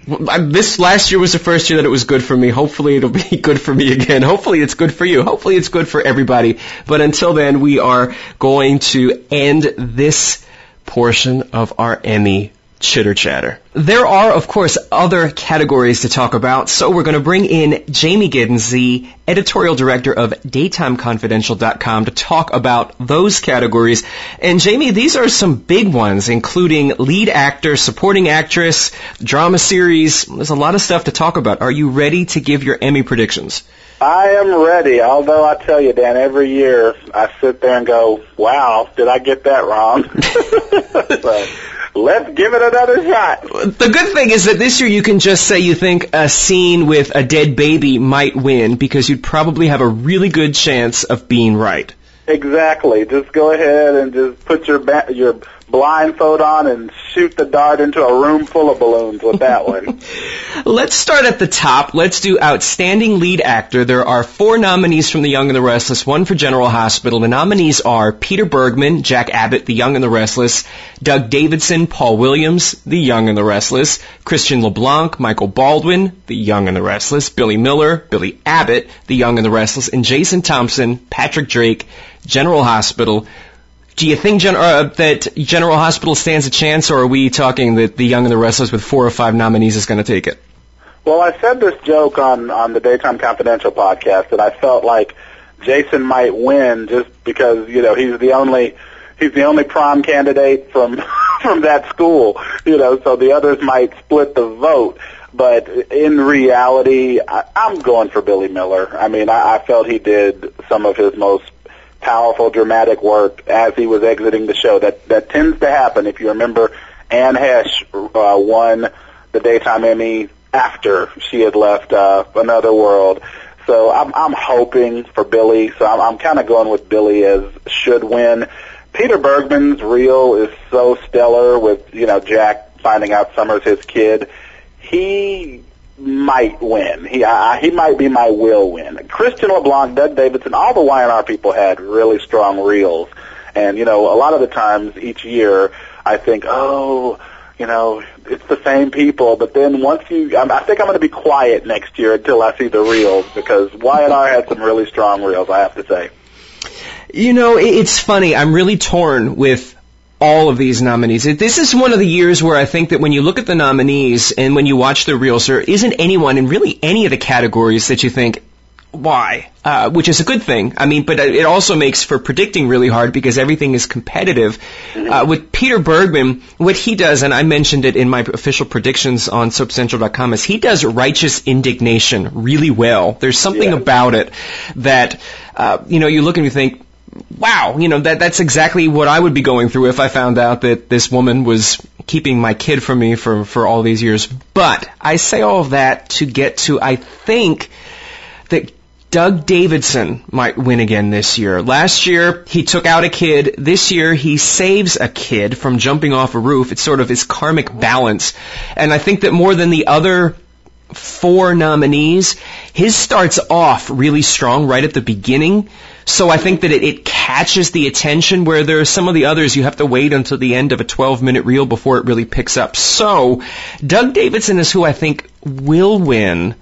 This last year was the first year that it was good for me. Hopefully it'll be *laughs* good for me again. Hopefully it's good for you. Hopefully it's good for everybody. But until then, we are going to end this portion of our Emmy chitter chatter. There are, of course, other categories to talk about, so we're going to bring in Jamey Giddens, the editorial director of DaytimeConfidential.com, to talk about those categories. And Jamey, these are some big ones, including lead actor, supporting actress, drama series. There's a lot of stuff to talk about. Are you ready to give your Emmy predictions? I am ready, although I tell you, Dan, every year I sit there and go, wow, did I get that wrong? *laughs* but let's give it another shot. The good thing is that this year you can just say you think a scene with a dead baby might win because you'd probably have a really good chance of being right. Exactly. Just go ahead and just put your ba- your blindfold on and shoot the dart into a room full of balloons with that one. *laughs* Let's start at the top. Let's do Outstanding Lead Actor. There are four nominees from The Young and the Restless, one for General Hospital. The nominees are Peter Bergman, Jack Abbott, The Young and the Restless, Doug Davidson, Paul Williams, The Young and the Restless, Christian LeBlanc, Michael Baldwin, The Young and the Restless, Billy Miller, Billy Abbott, The Young and the Restless, and Jason Thompson, Patrick Drake, General Hospital. Do you think Gen- uh, that General Hospital stands a chance, or are we talking that The Young and the Restless with four or five nominees is going to take it? Well, I said this joke on on the Daytime Confidential podcast that I felt like Jason might win just because you know he's the only he's the only prom candidate from *laughs* from that school, you know, so the others might split the vote. But in reality, I, I'm going for Billy Miller. I mean, I, I felt he did some of his most powerful, dramatic work as he was exiting the show. That that tends to happen. If you remember, Anne Heche uh, won the daytime Emmy after she had left uh, Another World. So I'm I'm hoping for Billy. So I'm I'm kind of going with Billy as should win. Peter Bergman's reel is so stellar with you know Jack finding out Summer's his kid. He might win. He I, he might be my will win. Christian LeBlanc, Doug Davidson, all the YNR people had really strong reels, and you know a lot of the times each year I think, oh, you know, it's the same people. But then once you, I, I think I'm going to be quiet next year until I see the reels because YNR had some really strong reels. I have to say. You know, it's funny. I'm really torn with all of these nominees. This is one of the years where I think that when you look at the nominees and when you watch the reels, there isn't anyone in really any of the categories that you think, why? Uh, which is a good thing. I mean, but it also makes for predicting really hard because everything is competitive. Uh, with Peter Bergman, what he does, and I mentioned it in my official predictions on SoapCentral.com, is he does righteous indignation really well. There's something about it that, uh, you know, you look and you think, wow, you know, that, that's exactly what I would be going through if I found out that this woman was keeping my kid from me for, for all these years. But I say all of that to get to, I think, that Doug Davidson might win again this year. Last year, he took out a kid. This year, he saves a kid from jumping off a roof. It's sort of his karmic balance. And I think that more than the other four nominees, his starts off really strong right at the beginning. So I think that it, it catches the attention where there are some of the others you have to wait until the end of a 12 minute reel before it really picks up. So Doug Davidson is who I think will win.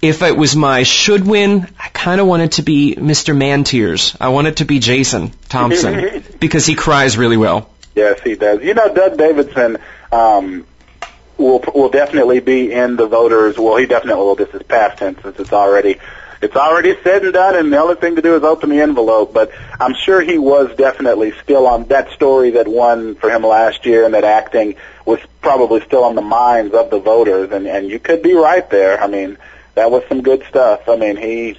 If it was my should win, I kind of want it to be Mr. Man Tears. I want it to be Jason Thompson *laughs* because he cries really well. Yes, he does. You know, Doug Davidson um, will will definitely be in the voters. Well, he definitely will. This is past tense since it's already it's already said and done, and the only thing to do is open the envelope. But I'm sure he was definitely still on that story that won for him last year, and that acting was probably still on the minds of the voters. And and you could be right there. I mean, that was some good stuff. I mean, he,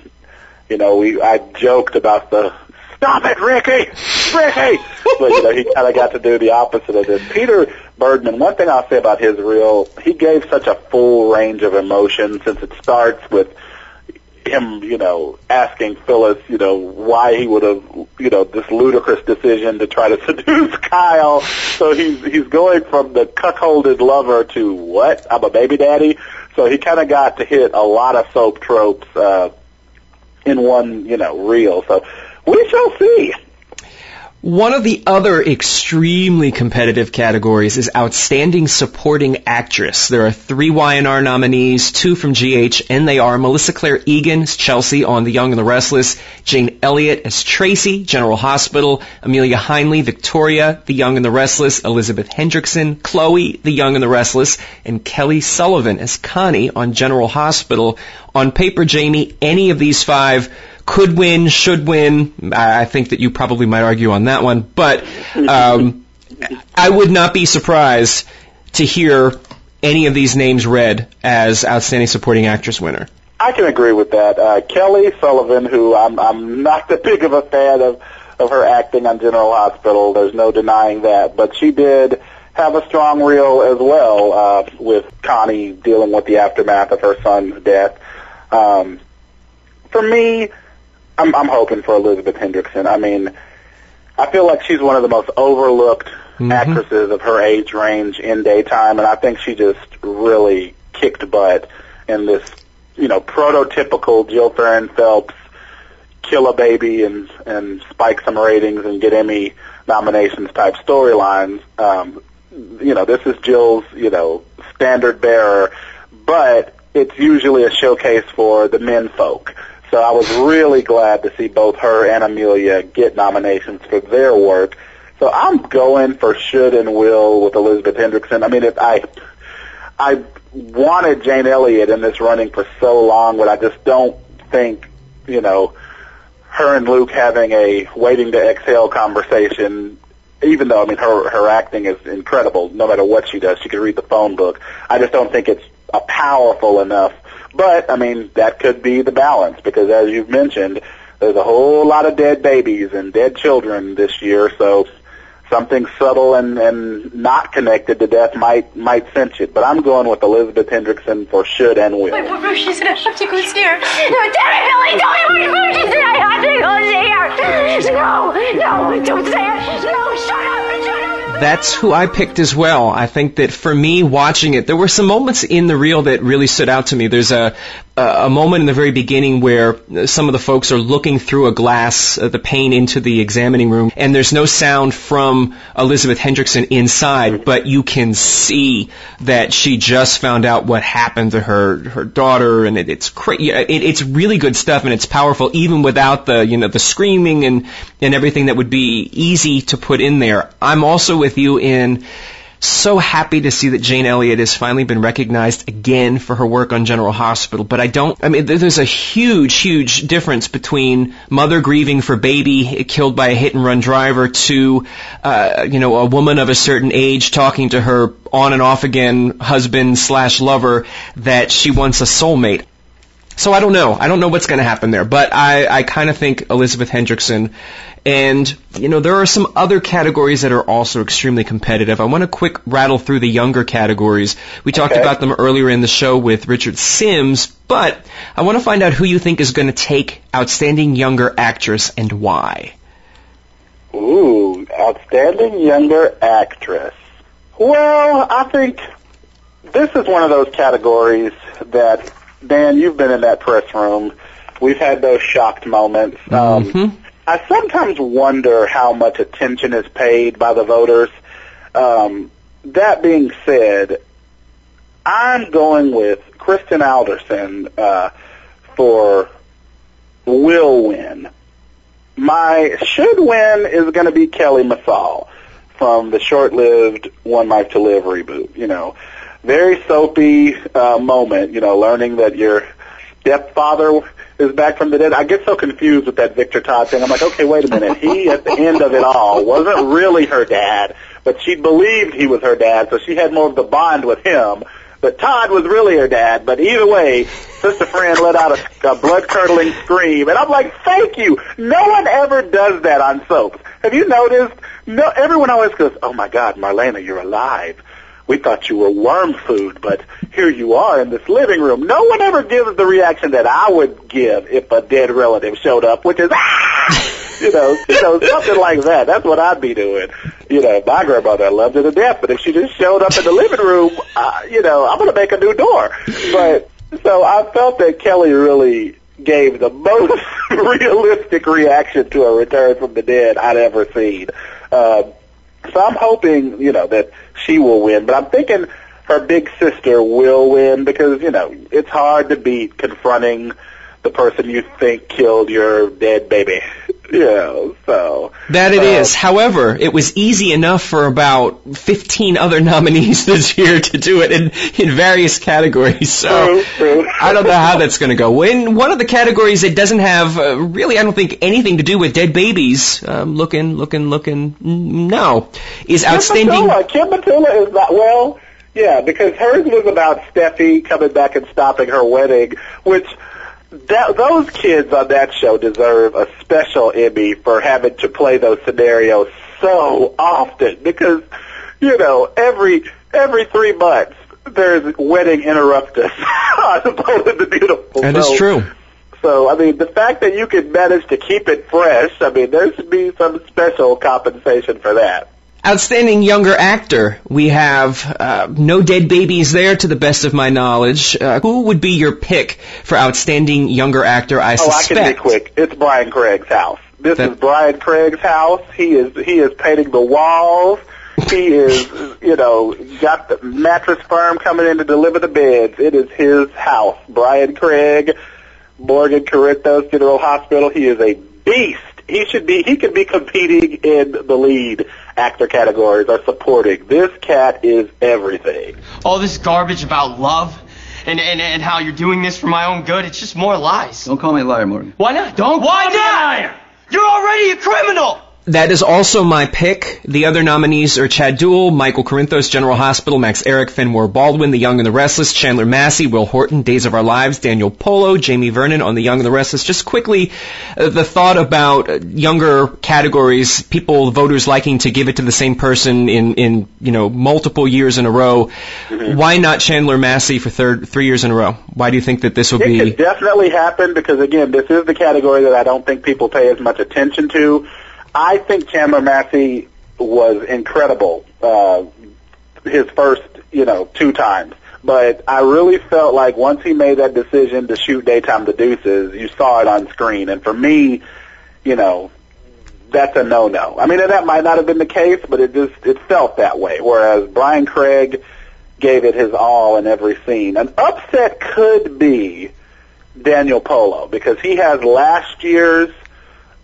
you know, we I joked about the stop it, Ricky, Ricky. but you know, he kind of got to do the opposite of this. Peter Bergman. One thing I'll say about his reel, he gave such a full range of emotion since it starts with him, you know, asking Phyllis, you know, why he would have, you know, this ludicrous decision to try to *laughs* seduce Kyle. So he's he's going from the cuckolded lover to what? I'm a baby daddy. So he kind of got to hit a lot of soap tropes uh, in one, you know, reel. So we shall see. One of the other extremely competitive categories is Outstanding Supporting Actress. There are three Y&R nominees, two from GH, and they are Melissa Claire Egan as Chelsea on The Young and the Restless, Jane Elliott as Tracy, General Hospital, Amelia Heinle, Victoria, The Young and the Restless, Elizabeth Hendrickson, Chloe, The Young and the Restless, and Kelly Sullivan as Connie on General Hospital. On paper, Jamey, any of these five could win, should win. I think that you probably might argue on that one, but um, I would not be surprised to hear any of these names read as Outstanding Supporting Actress winner. I can agree with that. Uh, Kelly Sullivan, who I'm, I'm not that big of a fan of, of her acting on General Hospital. There's no denying that, but she did have a strong reel as well uh, with Connie dealing with the aftermath of her son's death. Um, for me, I'm, I'm hoping for Elizabeth Hendrickson. I mean, I feel like she's one of the most overlooked mm-hmm. actresses of her age range in daytime, and I think she just really kicked butt in this, you know, prototypical Jill Farren Phelps kill a baby and and spike some ratings and get Emmy nominations type storylines. Um, you know, this is Jill's, you know, standard bearer, but it's usually a showcase for the men folk. So I was really glad to see both her and Amelia get nominations for their work. So I'm going for should and will with Elizabeth Hendrickson. I mean, if I I wanted Jane Elliott in this running for so long, but I just don't think you know her and Luke having a waiting to exhale conversation. Even though I mean her her acting is incredible, no matter what she does, she can read the phone book. I just don't think it's a powerful enough but, I mean, that could be the balance because as you've mentioned, there's a whole lot of dead babies and dead children this year, so something subtle and, and not connected to death might might cinch it. But I'm going with Elizabeth Hendrickson for should and will. Wait, what she said I have to go. No, damn it, Billy, tell me what she said I have to go see her. No, no, don't say it. No, shut up, shut up. That's who I picked as well. I think that for me watching it, there were some moments in the reel that really stood out to me. There's a a moment in the very beginning where some of the folks are looking through a glass, uh, the pane into the examining room, and there's no sound from Elizabeth Hendrickson inside, but you can see that she just found out what happened to her her daughter, and it, it's cra- it, it's really good stuff, and it's powerful even without the you know the screaming and and everything that would be easy to put in there. I'm also with you in so happy to see that Jane Elliott has finally been recognized again for her work on General Hospital. But I don't, I mean, there's a huge, huge difference between mother grieving for baby killed by a hit and run driver to, uh, you know, a woman of a certain age talking to her on and off again husband slash lover that she wants a soulmate. So I don't know. I don't know what's going to happen there, but I, I kind of think Elizabeth Hendrickson and, you know, there are some other categories that are also extremely competitive. I want to quick rattle through the younger categories. We talked Okay. about them earlier in the show with Richard Simms, but I want to find out who you think is going to take Outstanding Younger Actress and why. Ooh, outstanding younger actress. Well, I think this is one of those categories that, Dan, you've been in that press room. We've had those shocked moments. Um, I sometimes wonder how much attention is paid by the voters. Um, that being said, I'm going with Kristen Alderson uh, for will win. My should win is going to be Kelley Missal from the short-lived One Life to Live reboot. You know, very soapy uh, moment. You know, learning that your stepfather is back from the dead. I get so confused with that Victor Todd thing. I'm like, okay, wait a minute. He at the end of it all wasn't really her dad, but she believed he was her dad, so she had more of the bond with him. But Todd was really her dad. But either way, Sister Fran let out a, a blood-curdling scream, and I'm like, thank you. No one ever does that on soaps. Have you noticed? No, everyone always goes, oh my God, Marlena, you're alive. We thought you were worm food, but here you are in this living room. No one ever gives the reaction that I would give if a dead relative showed up, which is ah! *laughs* you know, know, something like that. That's what I'd be doing. You know, my grandmother loved her to death, but if she just showed up in the living room, uh, you know, I'm going to make a new door. But so I felt that Kelley really gave the most *laughs* realistic reaction to a return from the dead I'd ever seen. Um, so I'm hoping, you know, that she will win, but I'm thinking her big sister will win because, you know, it's hard to beat confronting the person you think killed your dead baby. Yeah, so that it is. However, it was easy enough for about 15 other *laughs* nominees this year to do it in, in various categories. So True, true. *laughs* I don't know how that's going to go. In one of the categories that doesn't have uh, really, I don't think anything to do with dead babies. Um, looking, looking, looking. mm, No, is outstanding. Kim Matula, Kim Matula is not well. Yeah, because hers was about Steffy coming back and stopping her wedding, which that those kids on that show deserve a special Emmy for having to play those scenarios so often because you know every every three months there's wedding interruptus *laughs* on Bold and the Beautiful. That is So- true. So I mean, the fact that you can manage to keep it fresh, I mean, there should be some special compensation for that. Outstanding younger actor. We have uh, no dead babies there, to the best of my knowledge. Uh, who would be your pick for outstanding younger actor? I Oh, I suspect. can be quick. It's Brian Craig's house. This That- is Brian Craig's house. He is he is painting the walls. He is, *laughs* you know, got the mattress firm coming in to deliver the beds. It is his house. Brian Craig, Morgan Corinthos General Hospital. He is a beast. He should be. He could be competing in the lead actor categories are supporting. This cat is everything. all this garbage about love and, and, and how you're doing this for my own good, it's just more lies. Don't call me a liar, Morgan. Why not? Don't Why not? liar You're already a criminal! That is also my pick. The other nominees are Chad Duell, Michael Corinthos, General Hospital, Max Ehrich, Fenmore Baldwin, The Young and the Restless, Chandler Massey, Will Horton, Days of Our Lives, Daniel Polo, Jamie Vernon on The Young and the Restless. Just quickly, uh, the thought about uh, younger categories, people, voters liking to give it to the same person in, in you know, multiple years in a row. Why not Chandler Massey for third, three years in a row? Why do you think that this will be It be? could definitely happen because again, this is the category that I don't think people pay as much attention to. I think Chandler Massey was incredible uh, his first, you know, two times. But I really felt like once he made that decision to shoot Daytime the Deuces, you saw it on screen. And for me, you know, that's a no-no. I mean, that might not have been the case, but it just it felt that way. Whereas Brian Craig gave it his all in every scene. An upset could be Daniel Polo because he has last year's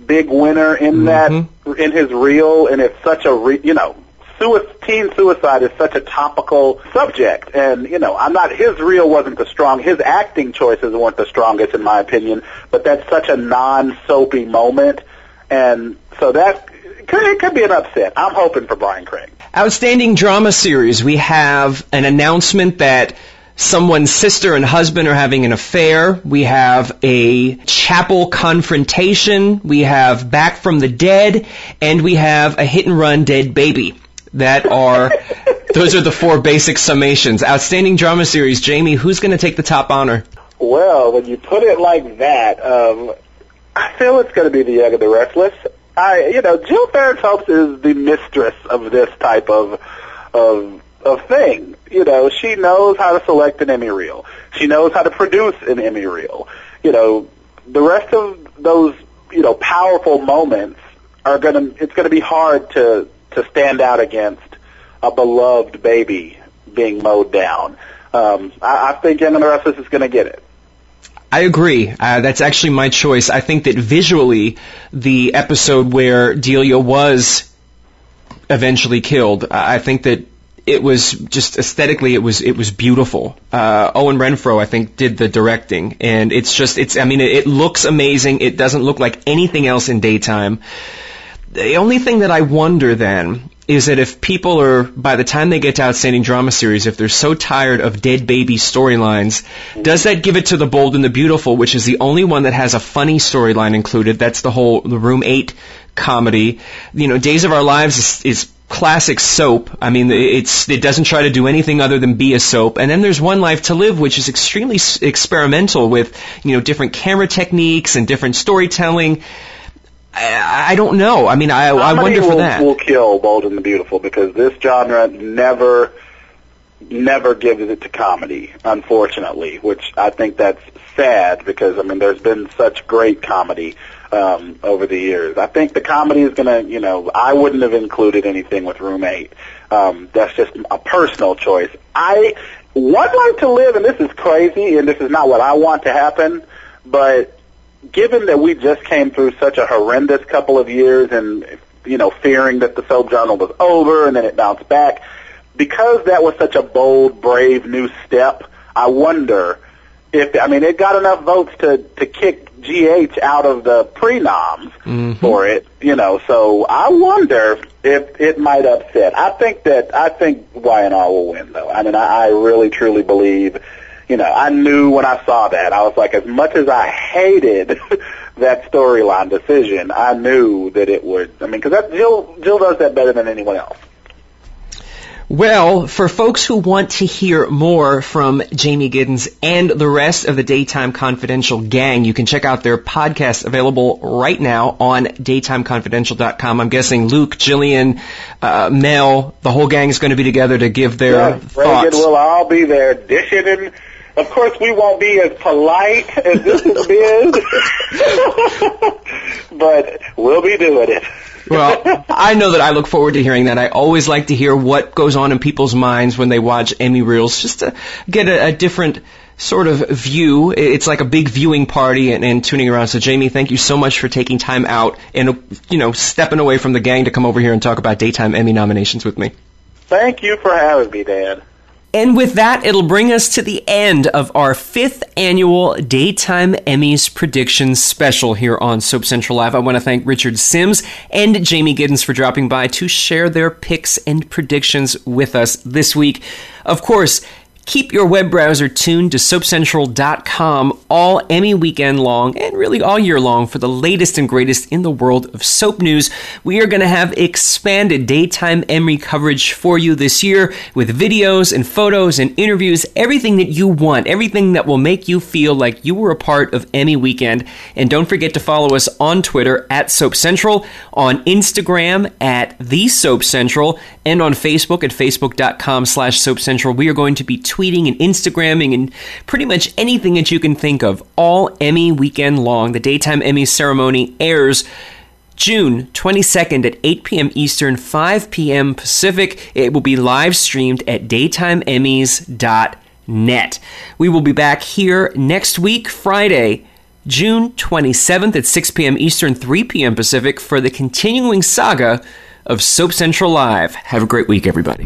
big winner in that mm-hmm. in his reel, and it's such a re, you know. Sui- teen suicide is such a topical subject, and you know, I'm not. His reel wasn't the strong. His acting choices weren't the strongest, in my opinion. But that's such a non-soapy moment, and so that could, it could be an upset. I'm hoping for Brian Craig. Outstanding drama series. We have an announcement that someone's sister and husband are having an affair. We have a chapel confrontation. We have Back from the Dead, and we have a hit and run dead baby. That are *laughs* those are the four basic summations. Outstanding drama series. Jamey, who's going to take the top honor? Well, when you put it like that, um, I feel it's going to be the Young and the Restless. I, you know, Jill Phelps is the mistress of this type of of of thing. You know, she knows how to select an Emmy reel. She knows how to produce an Emmy reel. You know, the rest of those, you know, powerful moments are gonna. It's gonna be hard to to stand out against a beloved baby being mowed down. Um, I, I think Young and is going to get it. I agree. Uh, that's actually my choice. I think that visually, the episode where Delia was eventually killed, I think that it was just aesthetically, it was it was beautiful. Uh, Owen Renfroe, I think, did the directing, and it's just it's. I mean, it, it looks amazing. It doesn't look like anything else in daytime. The only thing that I wonder then is that if people are, by the time they get to Outstanding Drama Series, if they're so tired of dead baby storylines, does that give it to The Bold and the Beautiful, which is the only one that has a funny storyline included? That's the whole, the Room 8 comedy. You know, Days of Our Lives is, is classic soap. I mean, it's it doesn't try to do anything other than be a soap. And then there's One Life to Live, which is extremely s- experimental with you know different camera techniques and different storytelling. I, I don't know. I mean, I, I wonder for will, that. will kill Bold and the Beautiful because this genre never, never gives it to comedy, unfortunately. Which I think that's sad because I mean, there's been such great comedy um, over the years. I think the comedy is gonna, you know, I wouldn't have included anything with Roommate. Um, that's just a personal choice. I would like to live, and this is crazy, and this is not what I want to happen, but given that we just came through such a horrendous couple of years and you know fearing that the soap genre was over and then it bounced back because that was such a bold brave new step i wonder if i mean it got enough votes to to kick gh out of the pre-noms mm-hmm. for it you know so i wonder if it might upset i think that i think y&r will win though i mean i, I really truly believe you know, I knew when I saw that, I was like, as much as I hated *laughs* that storyline decision, I knew that it would. I mean, because Jill Jill does that better than anyone else. Well, for folks who want to hear more from Jamey Giddens and the rest of the Daytime Confidential gang, you can check out their podcast available right now on daytimeconfidential.com. I'm guessing Luke, Jillian, uh, Mel, the whole gang is going to be together to give their Yeah, thoughts. will all be there dishing and. Of course, we won't be as polite as this has been, *laughs* *laughs* but we'll be doing it. Well, I know that I look forward to hearing that. I always like to hear what goes on in people's minds when they watch Emmy reels, just to get a, a different sort of view. It's like a big viewing party and, and tuning around. So, Jamey, thank you so much for taking time out and you know stepping away from the gang to come over here and talk about daytime Emmy nominations with me. Thank you for having me, Dan. And with that, it'll bring us to the end of our fifth annual Daytime Emmys Predictions special here on Soap Central Live. I want to thank Richard Simms and Jamey Giddens for dropping by to share their picks and predictions with us this week. Of course, Keep your web browser tuned to SoapCentral.com all Emmy weekend long and really all year long for the latest and greatest in the world of soap news. We are going to have expanded daytime Emmy coverage for you this year with videos and photos and interviews, everything that you want, everything that will make you feel like you were a part of Emmy weekend. And don't forget to follow us on Twitter at Soap Central, on Instagram at The Soap Central, and on Facebook at facebook.com slash Soap Central. We are going to be tweeting and Instagramming and pretty much anything that you can think of all Emmy weekend long. The daytime Emmy ceremony airs June 22nd at 8 p.m. Eastern, 5 p.m. Pacific. It will be live streamed at daytimeemmys.net. We will be back here next week, Friday, June 27th at 6 p.m. Eastern, 3 p.m. Pacific for the continuing saga of Soap Central Live. Have a great week, everybody.